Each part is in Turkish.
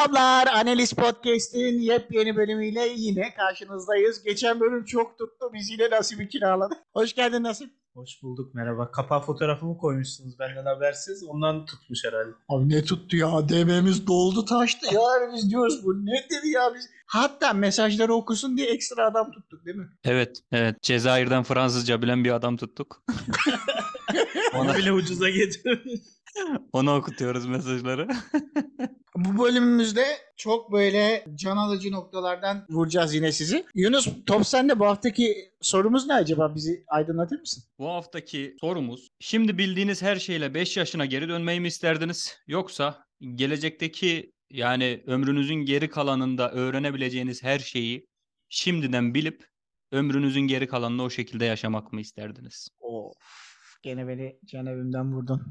Selamlar. Analiz Podcast'in yepyeni bölümüyle yine karşınızdayız. Geçen bölüm çok tuttu. Biz yine Nasip'i kiraladık. Hoş geldin Nasip. Hoş bulduk merhaba. Kapağı fotoğrafımı koymuşsunuz benden habersiz. Ondan tutmuş herhalde. Abi ne tuttu ya? DM'miz doldu taştı ya. Biz diyoruz bu nedir ya biz. Hatta mesajları okusun diye ekstra adam tuttuk değil mi? Evet, evet. Cezayir'den Fransızca bilen bir adam tuttuk. Onu bile ucuza getirmiş. Ona okutuyoruz mesajları. Bu bölümümüzde çok böyle can alıcı noktalardan vuracağız yine sizi. Yunus top sende bu haftaki sorumuz ne acaba? Bizi aydınlatır mısın? Bu haftaki sorumuz, şimdi bildiğiniz her şeyle 5 yaşına geri dönmeyi mi isterdiniz? Yoksa gelecekteki yani ömrünüzün geri kalanında öğrenebileceğiniz her şeyi şimdiden bilip ömrünüzün geri kalanını o şekilde yaşamak mı isterdiniz? Of. Gene beni can evimden vurdun.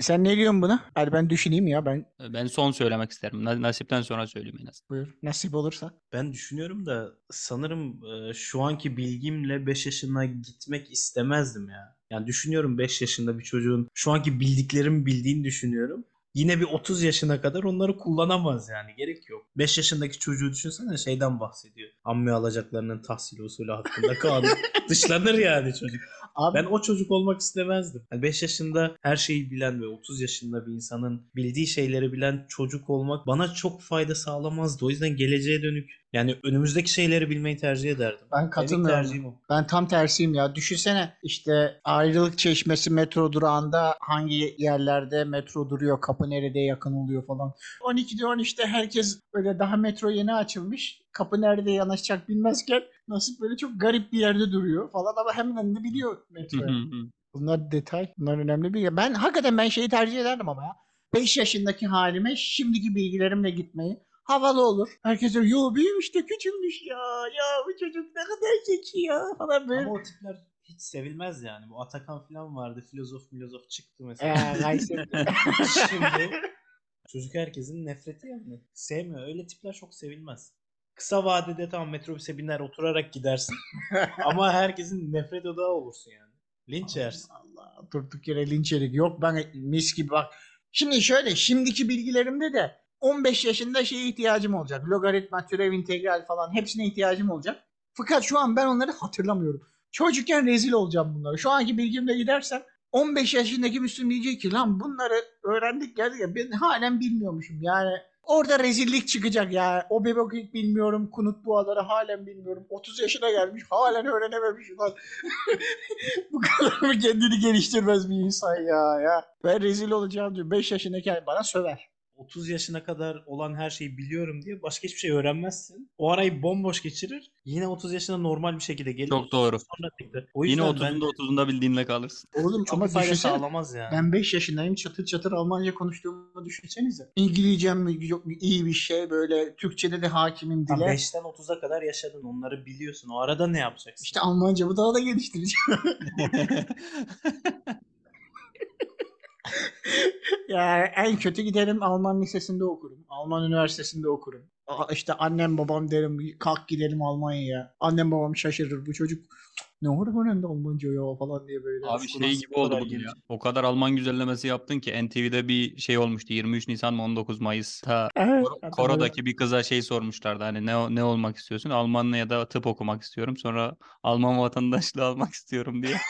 Sen ne diyorsun buna? Hadi ben düşüneyim ya ben. Ben son söylemek isterim. Na- Nasipten sonra söyleyeyim en azından. Buyur. Nasip olursa. Ben düşünüyorum da sanırım e, şu anki bilgimle 5 yaşına gitmek istemezdim ya. Yani düşünüyorum 5 yaşında bir çocuğun şu anki bildiklerimi bildiğini düşünüyorum. Yine bir 30 yaşına kadar onları kullanamaz yani gerek yok. 5 yaşındaki çocuğu düşünsene şeyden bahsediyor. Amme alacaklarının tahsil usulü hakkında kanun. Dışlanır yani çocuk. Abi Ben o çocuk olmak istemezdim. 5 yaşında her şeyi bilen ve 30 yaşında bir insanın bildiği şeyleri bilen çocuk olmak bana çok fayda sağlamazdı. O yüzden geleceğe dönük yani önümüzdeki şeyleri bilmeyi tercih ederdim. ben katılmıyorum. tercihim o. Ben tam tersiyim ya. Düşünsene işte ayrılık çeşmesi metro durağında hangi yerlerde metro duruyor, kapı nerede yakın oluyor falan. 12'de 13'te herkes böyle daha metro yeni açılmış. Kapı nerede yanaşacak bilmezken nasıl böyle çok garip bir yerde duruyor falan ama hemen de biliyor metro. Bunlar detay. Bunlar önemli bir. Ben hakikaten ben şeyi tercih ederdim ama ya. 5 yaşındaki halime şimdiki bilgilerimle gitmeyi havalı olur. Herkes diyor yo büyümüş de küçülmüş ya. Ya bu çocuk ne kadar zeki ya falan böyle. Ama o tipler hiç sevilmez yani. Bu Atakan falan vardı. Filozof filozof çıktı mesela. Eee Kayseri. Şimdi çocuk herkesin nefreti yani. Sevmiyor. Öyle tipler çok sevilmez. Kısa vadede tamam metrobüse biner oturarak gidersin. Ama herkesin nefret odağı olursun yani. Linç yersin. Allah durduk yere linç yedik. Yok ben mis gibi bak. Şimdi şöyle şimdiki bilgilerimde de 15 yaşında şeye ihtiyacım olacak. Logaritma, türev, integral falan hepsine ihtiyacım olacak. Fakat şu an ben onları hatırlamıyorum. Çocukken rezil olacağım bunları. Şu anki bilgimle gidersem 15 yaşındaki Müslüm diyecek ki lan bunları öğrendik geldik ya ben halen bilmiyormuşum. Yani orada rezillik çıkacak ya. O bebek ilk bilmiyorum. Kunut boğaları halen bilmiyorum. 30 yaşına gelmiş halen öğrenememiş lan. Bu kadar mı kendini geliştirmez bir insan ya ya. Ben rezil olacağım diyor. 5 yaşındayken bana söver. 30 yaşına kadar olan her şeyi biliyorum diye başka hiçbir şey öğrenmezsin. O arayı bomboş geçirir. Yine 30 yaşına normal bir şekilde gelir. Çok doğru. Sonra tekrar. O Yine yüzden 30'unda ben 30'unda bildiğinle kalırsın. Oğlum çok ama fayda sağlamaz yani. Ben 5 yaşındayım çatır çatır Almanca konuştuğumu düşünsenize. İngilizcem mi yok iyi bir şey böyle Türkçede de hakimim dile. 5'ten 30'a kadar yaşadın. Onları biliyorsun. O arada ne yapacaksın? İşte Almancamı daha da geliştireceğim. ya en kötü giderim Alman lisesinde okurum. Alman üniversitesinde okurum. Aa, İşte annem babam derim kalk gidelim Almanya'ya. Annem babam şaşırır bu çocuk ne önemli Almanca ya falan diye böyle. Abi Bu şey gibi bu oldu bugün ya. O kadar Alman güzellemesi yaptın ki NTV'de bir şey olmuştu. 23 Nisan mı 19 Mayıs'ta Evet, Kor- Koro'daki bir kıza şey sormuşlardı. Hani ne ne olmak istiyorsun? Alman ya da tıp okumak istiyorum. Sonra Alman vatandaşlığı almak istiyorum diye.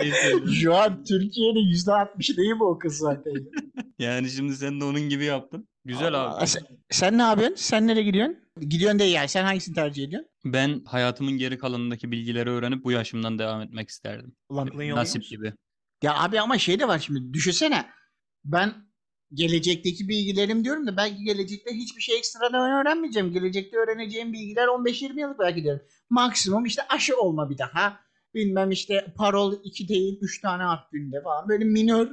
Şey. Şu an Türkiye'nin %60'ı değil mi o kız zaten? yani şimdi sen de onun gibi yaptın. Güzel Allah. abi. Sen, sen ne yapıyorsun? Sen nereye gidiyorsun? Gidiyorsun değil yani. Sen hangisini tercih ediyorsun? Ben hayatımın geri kalanındaki bilgileri öğrenip bu yaşımdan devam etmek isterdim. Ulan Nasip gibi. Ya abi ama şey de var şimdi. Düşünsene. Ben gelecekteki bilgilerim diyorum da belki gelecekte hiçbir şey ekstradan öğrenmeyeceğim. Gelecekte öğreneceğim bilgiler 15-20 yıllık belki diyorum. Maksimum işte aşı olma bir daha. Bilmem işte parol 2 değil 3 tane harf günde falan. Böyle minör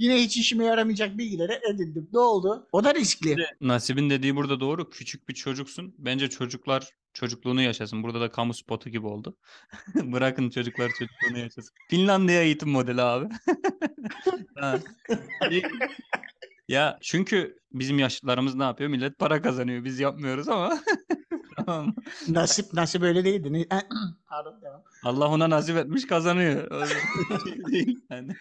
yine hiç işime yaramayacak bilgileri edindim. Ne oldu? O da riskli. Nasib'in dediği burada doğru. Küçük bir çocuksun. Bence çocuklar çocukluğunu yaşasın. Burada da kamu spotu gibi oldu. Bırakın çocuklar çocukluğunu yaşasın. Finlandiya eğitim modeli abi. Ya çünkü bizim yaşlılarımız ne yapıyor? Millet para kazanıyor. Biz yapmıyoruz ama. Tamam? Nasip nasip öyle değildi. Pardon. Allah ona nasip etmiş kazanıyor. Şey değil. Yani.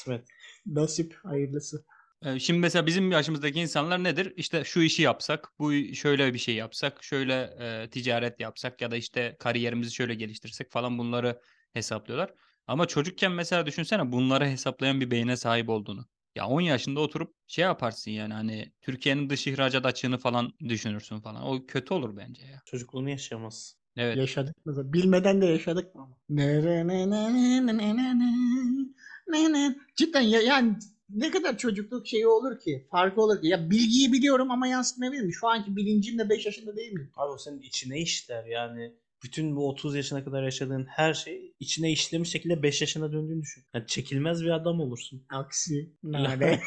Kısmet. Nasip hayırlısı. Ee, Şimdi mesela bizim yaşımızdaki insanlar nedir? İşte şu işi yapsak, bu şöyle bir şey yapsak, şöyle e, ticaret yapsak ya da işte kariyerimizi şöyle geliştirsek falan bunları hesaplıyorlar. Ama çocukken mesela düşünsene bunları hesaplayan bir beyne sahip olduğunu. Ya 10 yaşında oturup şey yaparsın yani hani Türkiye'nin dış ihracat açığını falan düşünürsün falan. O kötü olur bence ya. Çocukluğunu yaşayamaz. Evet. Yaşadık mı? Bilmeden de yaşadık mı? Ne ne ne ne ne ne ne ne. Cidden ya, yani ne kadar çocukluk şeyi olur ki? Farkı olur ki? Ya bilgiyi biliyorum ama yansıtmayabilirim. Şu anki bilincimle 5 yaşında değil miyim? Abi o senin içine işler yani. Bütün bu 30 yaşına kadar yaşadığın her şey içine işlemiş şekilde 5 yaşına döndüğünü düşün. Yani çekilmez bir adam olursun. Aksi. Nare.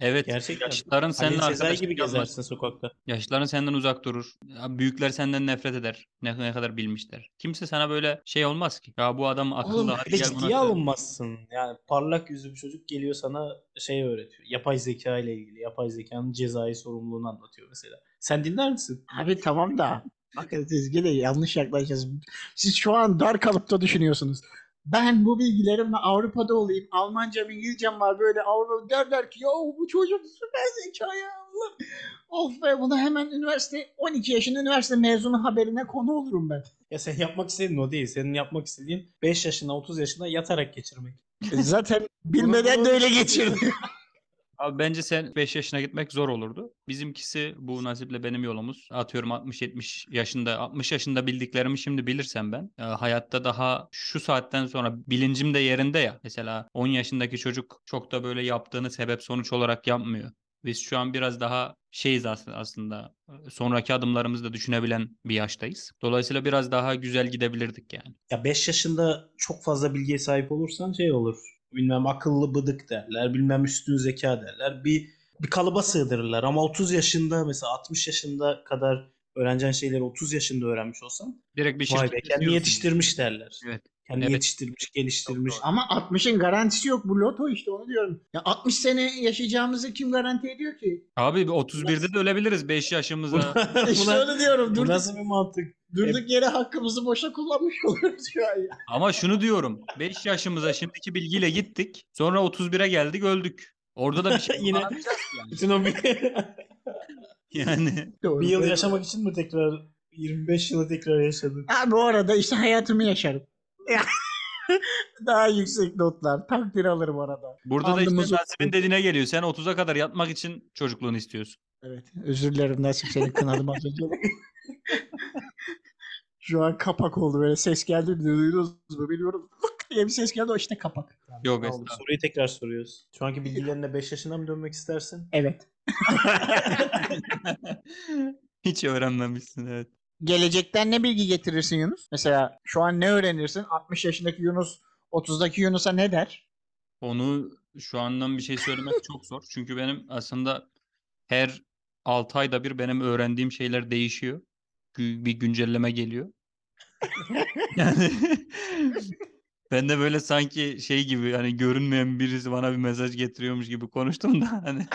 Evet. Gerçekten. Yaşlıların Sezai arkadaşlık gibi gezersin sokakta. Yaşlıların senden uzak durur. Ya büyükler senden nefret eder. Ne, ne kadar bilmişler. Kimse sana böyle şey olmaz ki. Ya bu adam akıllı. Oğlum hadi gel buna alınmazsın. Yani parlak yüzlü bir çocuk geliyor sana şey öğretiyor. Yapay zeka ile ilgili. Yapay zekanın cezai sorumluluğunu anlatıyor mesela. Sen dinler misin? Abi tamam da. Bakın siz yine yanlış yaklaşıyorsunuz. Siz şu an dar kalıpta düşünüyorsunuz. Ben bu bilgilerimle Avrupa'da olayım. Almancam, İngilizcem var böyle Avrupa derler ki ya bu çocuk süper zeka ya. Allah. Of be bunu hemen üniversite 12 yaşında üniversite mezunu haberine konu olurum ben. Ya sen yapmak istediğin o değil. Senin yapmak istediğin 5 yaşına 30 yaşına yatarak geçirmek. Zaten bilmeden de öyle geçirdi. Abi bence sen 5 yaşına gitmek zor olurdu. Bizimkisi bu nasiple benim yolumuz. Atıyorum 60-70 yaşında, 60 yaşında bildiklerimi şimdi bilirsem ben. e, hayatta daha şu saatten sonra bilincim de yerinde ya. Mesela 10 yaşındaki çocuk çok da böyle yaptığını sebep sonuç olarak yapmıyor. Biz şu an biraz daha şeyiz as- aslında. e, Sonraki adımlarımızı da düşünebilen bir yaştayız. Dolayısıyla biraz daha güzel gidebilirdik yani. Ya 5 yaşında çok fazla bilgiye sahip olursan şey olur. Bilmem akıllı bıdık derler. Bilmem üstün zeka derler. Bir bir kalıba sığdırırlar. Ama 30 yaşında mesela 60 yaşında kadar öğreneceğin şeyleri 30 yaşında öğrenmiş olsan Direkt bir vay be kendini yetiştirmiş derler. Evet. Kendini Evet. yetiştirmiş, geliştirmiş. Çok Ama 60'ın garantisi yok. Bu loto işte onu diyorum. Ya 60 sene yaşayacağımızı kim garanti ediyor ki? Abi 31'de de ölebiliriz 5 yaşımıza. İşte Buna- onu diyorum. Durduk, nasıl bir mantık? durduk yere hakkımızı boşa kullanmış oluyoruz şu an ya. Ama şunu diyorum. 5 yaşımıza şimdiki bilgiyle gittik. Sonra 31'e geldik öldük. Orada da bir şey Yine- yani. Bütün o bir, yani. Doğru. bir yıl yaşamak için mi tekrar 25 yılı tekrar yaşadın? Abi bu arada işte hayatımı yaşarım. Daha yüksek notlar. Takdir alırım arada. Burada da işte Alnımız Nasip'in dediğine geliyor. Sen 30'a kadar yatmak için çocukluğunu istiyorsun. Evet. Özür dilerim Nasip seni kınadım az önce. Şu an kapak oldu böyle ses geldi mi duydunuz mu bilmiyorum. Fık diye bir ses geldi o işte kapak. Yok Oldu. estağfurullah. Soruyu tekrar soruyoruz. Şu anki bilgilerine 5 yaşına mı dönmek istersin? Evet. Hiç öğrenmemişsin evet. Gelecekten ne bilgi getirirsin Yunus? Mesela şu an ne öğrenirsin? 60 yaşındaki Yunus 30'daki Yunus'a ne der? Onu şu andan bir şey söylemek çok zor. Çünkü benim aslında her 6 ayda bir benim öğrendiğim şeyler değişiyor. Bir güncelleme geliyor. Yani ben de böyle sanki şey gibi hani görünmeyen birisi bana bir mesaj getiriyormuş gibi konuştum da hani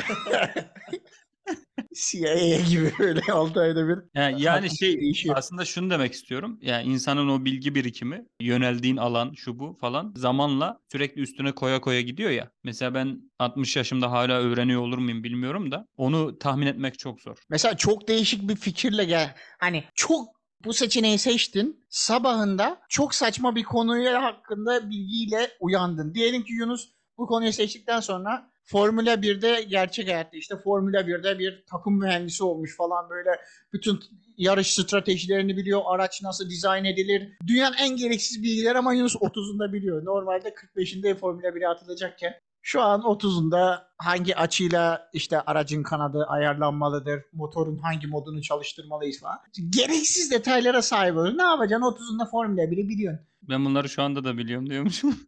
CIA gibi böyle 6 ayda bir. yani, yani şey değişiyor. aslında şunu demek istiyorum. Yani insanın o bilgi birikimi, yöneldiğin alan şu bu falan zamanla sürekli üstüne koya koya gidiyor ya. Mesela ben 60 yaşımda hala öğreniyor olur muyum bilmiyorum da onu tahmin etmek çok zor. Mesela çok değişik bir fikirle gel. Hani çok bu seçeneği seçtin. Sabahında çok saçma bir konuya hakkında bilgiyle uyandın. Diyelim ki Yunus bu konuyu seçtikten sonra Formula 1'de gerçek hayatta işte Formula 1'de bir takım mühendisi olmuş falan böyle bütün yarış stratejilerini biliyor. Araç nasıl dizayn edilir. Dünyanın en gereksiz bilgiler ama Yunus 30'unda biliyor. Normalde 45'inde Formula 1'e atılacakken şu an 30'unda hangi açıyla işte aracın kanadı ayarlanmalıdır, motorun hangi modunu çalıştırmalıyız falan. Gereksiz detaylara sahip olur. Ne yapacaksın 30'unda Formula 1'i biliyorsun. Ben bunları şu anda da biliyorum diyormuşum.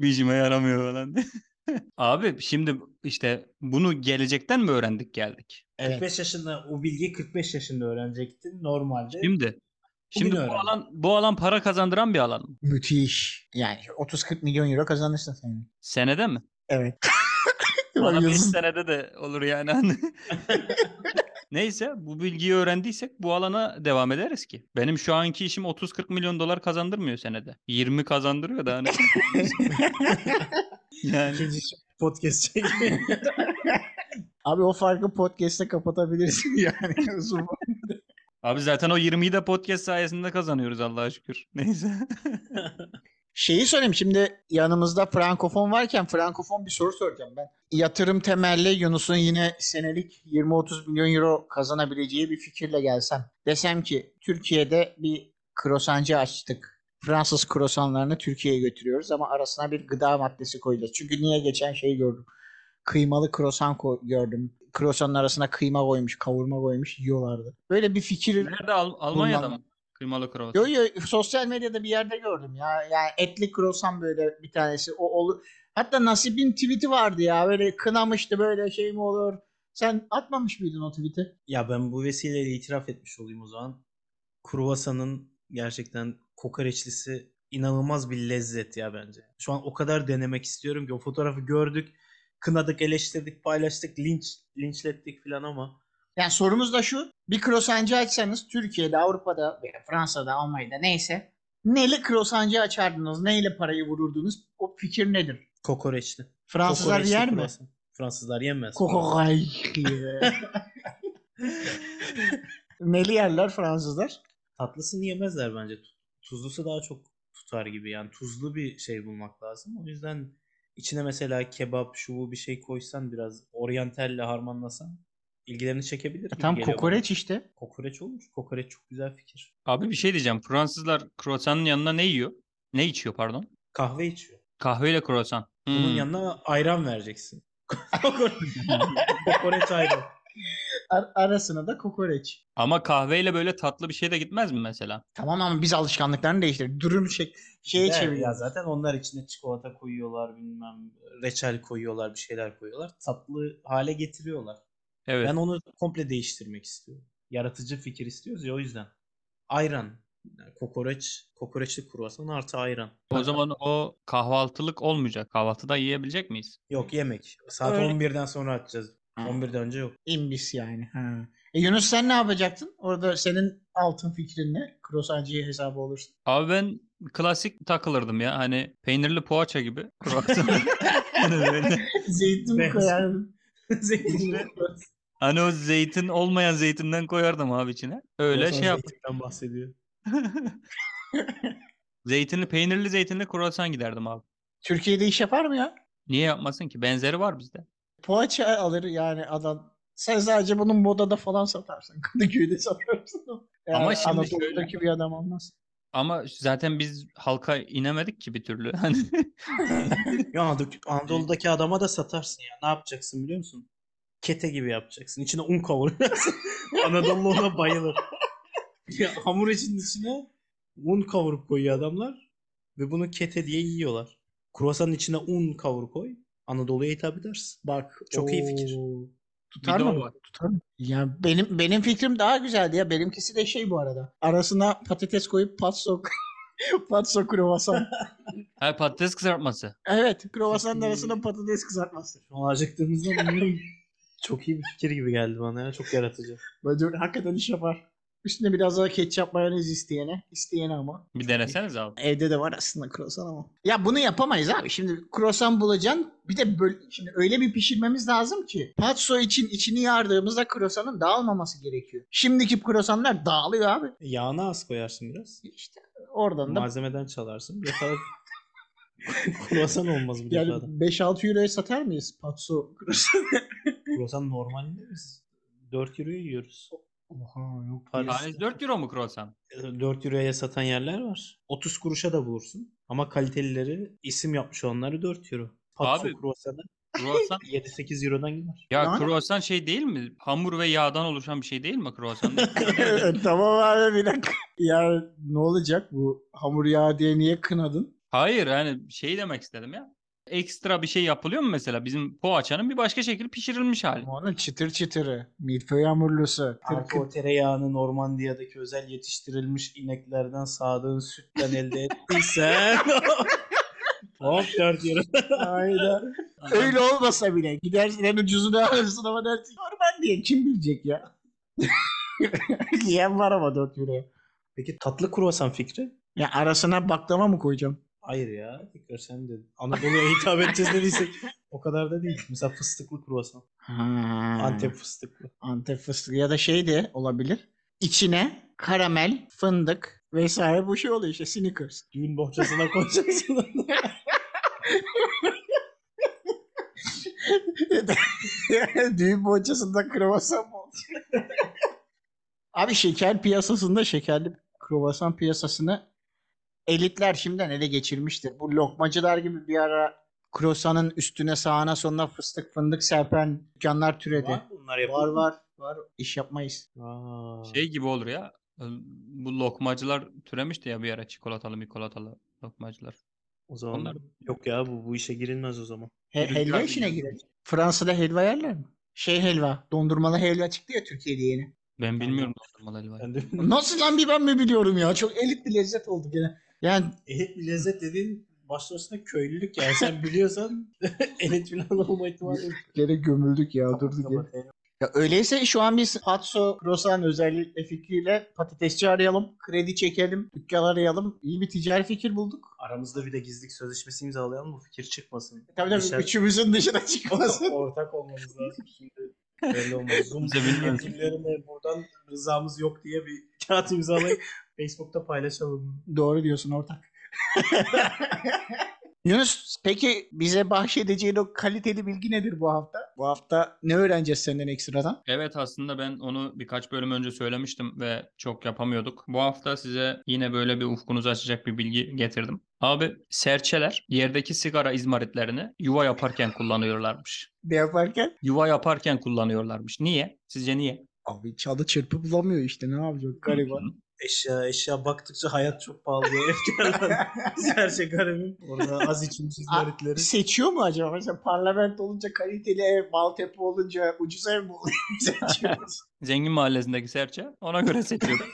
Bir işime yaramıyor falan. Abi şimdi işte bunu gelecekten mi öğrendik geldik? 45 yaşında o bilgiyi 45 yaşında öğrenecektin normalde. Şimdi şimdi bu öğrendim. alan bu alan para kazandıran bir alan mı? Müthiş. Yani 30-40 milyon euro kazanırsın sen. Senede mi? Evet. Bana Bak 5 Yunus- senede de olur yani. Neyse bu bilgiyi öğrendiysek bu alana devam ederiz ki. Benim şu anki işim 30-40 milyon dolar kazandırmıyor senede. 20 kazandırıyor da hani. yani İkinci podcast çekiyor. Abi o farkı podcast'te kapatabilirsin yani. Abi zaten o 20'yi de podcast sayesinde kazanıyoruz Allah'a şükür. Neyse. Şeyi söyleyeyim şimdi yanımızda Frankofon varken Frankofon bir soru soracağım ben. Yatırım temelli Yunus'un yine senelik 20-30 milyon euro kazanabileceği bir fikirle gelsem. Desem ki Türkiye'de bir krosancı açtık. Fransız krosanlarını Türkiye'ye götürüyoruz ama arasına bir gıda maddesi koyacağız. Çünkü niye geçen şeyi gördüm. Kıymalı krosan ko- gördüm. Krosanın arasına kıyma koymuş, kavurma koymuş yiyorlardı. Böyle bir fikir Nerede Al- Almanya'da mı? Kıymalı kruvasan. Yo yo sosyal medyada bir yerde gördüm ya. Yani etli krosan böyle bir tanesi. O olur. Hatta Nasip'in tweet'i vardı ya. Böyle kınamıştı böyle şey mi olur. Sen atmamış mıydın o tweet'i? Ya ben bu vesileyle itiraf etmiş olayım o zaman. Kruvasanın gerçekten kokoreçlisi inanılmaz bir lezzet ya bence. Şu an o kadar denemek istiyorum ki o fotoğrafı gördük, kınadık, eleştirdik, paylaştık, linç linçlettik falan ama Yani sorumuz da şu. Bir krosancı açsanız Türkiye'de, Avrupa'da Fransa'da, Almanya'da neyse. Neyle krosancı açardınız? Neyle parayı vururdunuz? O fikir nedir? kokoreçli. Fransızlar Kokoreçli yer mi? kruvasan. Fransızlar yemez. Kokoreç. Neli yerler Fransızlar? Tatlısını yemezler bence. Tuzlusu daha çok tutar gibi yani. Tuzlu bir şey bulmak lazım. O yüzden içine mesela kebap, şu bu bir şey koysan biraz oryantelle harmanlasan ilgilerini çekebilir gibi Tam geliyor bana. kokoreç işte. Kokoreç olur. Kokoreç çok güzel fikir. Abi bir şey diyeceğim. Fransızlar kruvasanın yanına ne yiyor? Ne içiyor pardon? Kahve içiyor. Kahveyle kruvasan. Bunun Hmm. yanına ayran vereceksin. Kokoreç, kokoreç ayran. Ar- arasına da kokoreç. Ama kahveyle böyle tatlı bir şey de gitmez mi mesela? Tamam ama biz alışkanlıklarını değiştirdik. Durum şey, şeye Ya, ya zaten onlar içine çikolata koyuyorlar bilmem reçel koyuyorlar bir şeyler koyuyorlar. Tatlı hale getiriyorlar. Evet. Ben onu komple değiştirmek istiyorum. Yaratıcı fikir istiyoruz ya o yüzden. Ayran. Yani kokoreç, kokoreçli kruvasan artı ayran. O zaman o kahvaltılık olmayacak. Kahvaltıda yiyebilecek miyiz? Yok yemek. Saat Öyle. 11'den sonra açacağız. Ha. 11'den önce yok. İmbis yani. Ha. E Yunus sen ne yapacaktın? Orada senin altın fikrin ne? Krosancıya hesabı olursun. Abi ben klasik takılırdım ya. Hani peynirli poğaça gibi. Zeytin mi Zeytinli. hani o zeytin olmayan zeytinden koyardım abi içine. Öyle şey yap. zeytinden bahsediyor. Zeytinli, peynirli zeytinli kruvasan giderdim abi. Türkiye'de iş yapar mı ya? Niye yapmasın ki? Benzeri var bizde. Poğaça alır yani adam. Sen sadece bunun modada falan satarsın. Kadıköy'de satarsın. Yani Ama şimdi Anadolu'daki bir adam olmaz. Ama zaten biz halka inemedik ki bir türlü. Hani Ya Anadolu- Anadolu'daki adama da satarsın ya. Ne yapacaksın biliyor musun? Kete gibi yapacaksın. İçine un kavuracaksın. Anadolu ona bayılır. Ya, hamur için içine un kavurup koyuyor adamlar. Ve bunu kete diye yiyorlar. Kruvasanın içine un kavur koy. Anadolu'ya hitap edersin. Bak. Çok iyi fikir. Tutar mı? var. Tutar mı? Ya benim benim fikrim daha güzeldi ya. Benimkisi de şey bu arada. Arasına patates koyup patso patso kruvasan. ha, patates kızartması. Evet, kruvasanın arasına patates kızartması. Şu an acıktığımızda bunların çok iyi bir fikir gibi geldi bana ya. Çok yaratıcı. Böyle hakikaten iş yapar. Üstüne biraz daha ketçap mayonez isteyene. isteyene ama. Bir deneseniz abi. Evde de var aslında kruvasan ama. Ya bunu yapamayız abi. Şimdi kruvasan bulacaksın. Bir de böyle, şimdi öyle bir pişirmemiz lazım ki. Patso için içini yardığımızda kruvasanın dağılmaması gerekiyor. Şimdiki kruvasanlar dağılıyor abi. Yağını az koyarsın biraz. İşte oradan da Malzemeden çalarsın. Yakala... Kruvasan olmaz bu yani defada. 5-6 euroya satar mıyız patso kruvasan? Kruvasan normalinde biz 4 euroya yiyoruz. Oha yok. Tanesi 4 euro mu kruvasan? 4 euroya satan yerler var. 30 kuruşa da bulursun. Ama kalitelileri isim yapmış onları 4 euro. Patso Abi- kruvasanı Kruvasan 7-8 eurodan gider. ya Yani- kruvasan şey değil mi? Hamur ve yağdan oluşan bir şey değil mi kruvasan? tamam abi bir dakika. Ya ne olacak bu hamur yağı diye niye kınadın? Hayır yani şey demek istedim ya. Ekstra bir şey yapılıyor mu mesela? Bizim poğaçanın bir başka şekilde pişirilmiş hali. Onun çıtır çıtırı. Milföy hamurlusu. O tereyağını Normandiya'daki özel yetiştirilmiş ineklerden sağdığın sütten elde ettiysen hop 4 euro. Aynen. Öyle olmasa bile gidersin en ucuzunu alırsın ama dersin Normal diye kim bilecek ya? Yiyen var ama 4 euroya. Peki tatlı kruvasan fikri? Ya arasına baklava mı koyacağım? Hayır ya. Tekrar sen de Anadolu'ya hitap edeceğiz dediysek o kadar da değil. Mesela fıstıklı kruvasan. Ha. Antep fıstıklı. Antep fıstığı ya da şey de olabilir. İçine karamel, fındık vesaire bu şey oluyor işte Snickers. Düğün bohçasına koyacaksın. Düğün bohçasında kruvasan mı olacak? Abi şeker piyasasında şekerli kruvasan piyasasını elitler şimdiden ele geçirmiştir. Bu lokmacılar gibi bir ara kruvasanın üstüne sağına sonuna fıstık fındık serpen dükkanlar türedi. Var bunlar Var yapıldı? var var. İş yapmayız. Aa. Şey gibi olur ya. Bu lokmacılar türemişti ya bir ara çikolatalı mikolatalı lokmacılar. o zaman onlar- yok ya bu bu işe girilmez o zaman. He- Rüzgar helva işine dünyası. girer. Fransa'da helva yerler mi? Şey helva. Dondurmalı helva çıktı ya Türkiye'de yeni. Ben bilmiyorum dondurmalı de Nasıl lan bir ben mi biliyorum ya? Çok elit bir lezzet oldu gene. Yani elit bir lezzet dediğin başlığında köylülük yani sen biliyorsan elit falan olma ihtimali yok. gene gömüldük ya durduk ya. Ya öyleyse şu an biz Patso Croissant özellikle fikriyle patatesçi arayalım, kredi çekelim, dükkan arayalım. İyi bir ticari fikir bulduk. Aramızda bir de gizlilik sözleşmesi imzalayalım bu fikir çıkmasın. Tabii tabii Dışarı- üçümüzün dışına çıkmasın. Ortak olmamız lazım şimdi. Belli olmaz. Zoom yetkililerine buradan rızamız yok diye bir kağıt imzalayıp Facebook'ta paylaşalım. Doğru diyorsun ortak. Yunus peki bize bahşedeceğin o kaliteli bilgi nedir bu hafta? Bu hafta ne öğreneceğiz senden ekstradan? Evet aslında ben onu birkaç bölüm önce söylemiştim ve çok yapamıyorduk. Bu hafta size yine böyle bir ufkunuzu açacak bir bilgi getirdim. Abi serçeler yerdeki sigara izmaritlerini yuva yaparken kullanıyorlarmış. Ne yaparken? Yuva yaparken kullanıyorlarmış. Niye? Sizce niye? Abi çalı çırpı bulamıyor işte ne yapacak gariban. Eşya eşya baktıkça hayat çok pahalı diye efkarlan. Serçe Garib'in orada az içmiş izmaritleri. Seçiyor mu acaba? Mesela parlament olunca kaliteli ev, Maltepe olunca ucuz ev mi oluyor? Seçiyor. Zengin mahallesindeki serçe ona göre seçiyordu.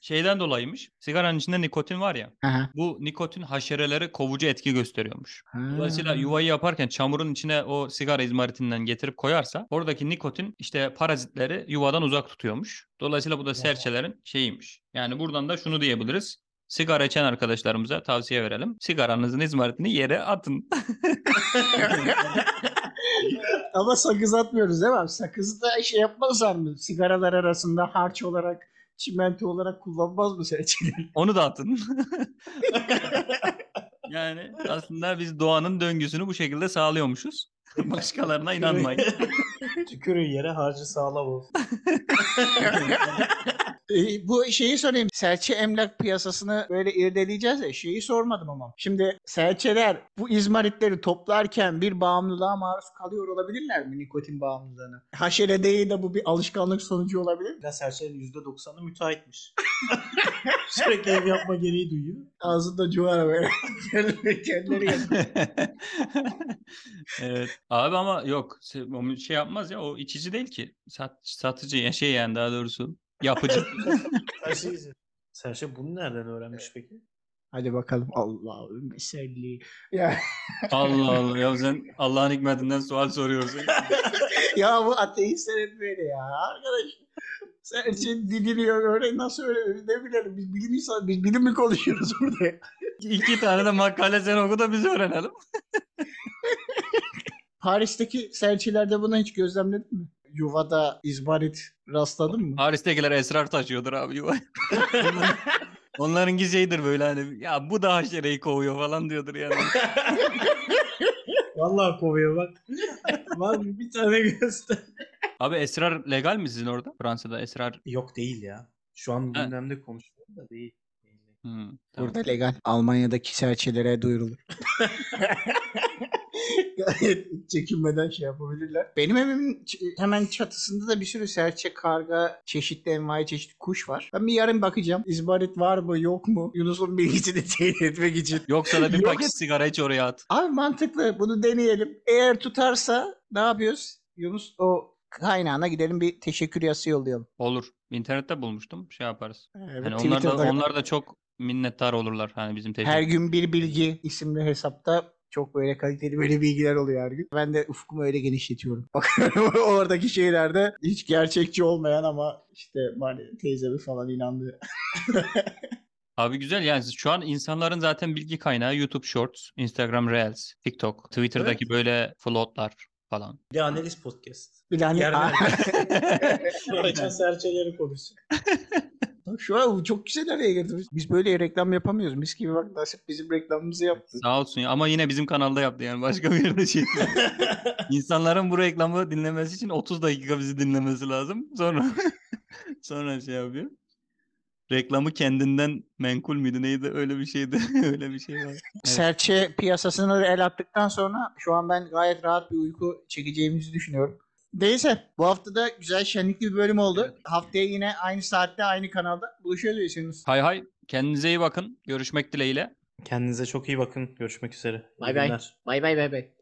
Şeyden dolayıymış. Sigaranın içinde nikotin var ya. Aha. Bu nikotin haşereleri kovucu etki gösteriyormuş. Dolayısıyla Ha. yuvayı yaparken çamurun içine o sigara izmaritinden getirip koyarsa oradaki nikotin işte parazitleri yuvadan uzak tutuyormuş. Dolayısıyla bu da serçelerin şeyiymiş. Yani buradan da şunu diyebiliriz. Sigara içen arkadaşlarımıza tavsiye verelim. Sigaranızın izmaritini yere atın. Ama sakız atmıyoruz değil mi? Sakızı da şey yapmazlar mı? Sigaralar arasında harç olarak, çimento olarak kullanmaz mı seçilir? Onu da atın. yani aslında biz doğanın döngüsünü bu şekilde sağlıyormuşuz. Başkalarına inanmayın. Tükürün yere harcı sağlam olsun. E, bu şeyi sorayım. Serçe emlak piyasasını böyle irdeleyeceğiz ya. Şeyi sormadım ama. Şimdi serçeler bu izmaritleri toplarken bir bağımlılığa maruz kalıyor olabilirler mi? Nikotin bağımlılığına. Haşere değil de bu bir alışkanlık sonucu olabilir mi? De serçelerin %90'ı müteahhitmiş. Sürekli ev yapma gereği duyuyor. Ağzında cuvara böyle. Kendileri- evet. Abi ama yok. Şey yapmaz ya. O içici değil ki. Sat, satıcı ya şey yani daha doğrusu. Yapıcı. Serçe izin. Serçe bunu nereden öğrenmiş peki? Hadi bakalım. Allah'ım meselli. Ya, Allah Allah. Ya sen Allah'ın hikmetinden sual soruyorsun. ya bu ateistler hep böyle ya. Arkadaş. Serçe didiliyor öyle nasıl öyle ne bilelim biz bilim insan biz bilim mi konuşuyoruz burada? İki tane de makale sen oku da biz öğrenelim. Paris'teki serçelerde bunu hiç gözlemledin mi? Yuvada izmarit rastladın mı? Paris'tekiler esrar taşıyordur abi yuva. Onların- şeydir böyle hani ya bu da haşereyi kovuyor falan diyordur yani. Vallahi kovuyor bak. Var bir tane göster. Abi esrar legal mi sizin orada? Fransa'da esrar. Yok değil ya. Şu an Ha. gündemde konuşuyorum da değil. Hmm, tamam. Burada legal. Almanya'daki serçelere duyurulur. Gayet çekinmeden şey yapabilirler. Benim evimin hemen çatısında da bir sürü serçe, karga, çeşitli envai çeşitli kuş var. Ben bir yarın bakacağım. İzmarit var mı yok mu? Yunus'un bilgisini teyit etmek için. Yoksa da bir paket sigara iç oraya at. Abi mantıklı. Bunu deneyelim. Eğer tutarsa ne yapıyoruz? Yunus o kaynağına gidelim bir teşekkür yazısı yollayalım. Olur. İnternette bulmuştum. Şey yaparız. Evet, Hani onlar da onlar da çok minnettar olurlar hani bizim teşekkür. Her gün bir bilgi isimli hesapta Çok böyle kaliteli böyle bilgiler oluyor her gün. Ben de ufkumu öyle genişletiyorum. Bakıyorum oradaki şeylerde hiç gerçekçi olmayan ama işte hani teyzemi falan inandığı. Abi güzel yani şu an insanların zaten bilgi kaynağı YouTube Shorts, Instagram Reels, TikTok, Twitter'daki böyle floatlar falan. Bir de analiz podcast. Bir de Yerden- Geçen serçeleri konuşsun. Şu an çok güzel araya girdi. Biz böyle reklam yapamıyoruz. Mis gibi bak Nasip bizim reklamımızı yaptı. Sağ olsun ya ama yine bizim kanalda yaptı yani başka bir yerde şey. İnsanların bu reklamı dinlemesi için 30 dakika bizi dinlemesi lazım. Sonra sonra şey yapıyor. Reklamı kendinden menkul müydü neydi öyle bir şeydi. öyle bir şey var. Evet. Serçe piyasasına el attıktan sonra şu an ben gayet rahat bir uyku çekeceğimizi düşünüyorum. Neyse bu hafta da güzel şenlikli bir bölüm oldu. Haftaya yine aynı saatte aynı kanalda buluşuyoruz. Hay hay kendinize iyi bakın. Görüşmek dileğiyle. Kendinize çok iyi bakın. Görüşmek üzere. Bay bay. Bay bay bay bay.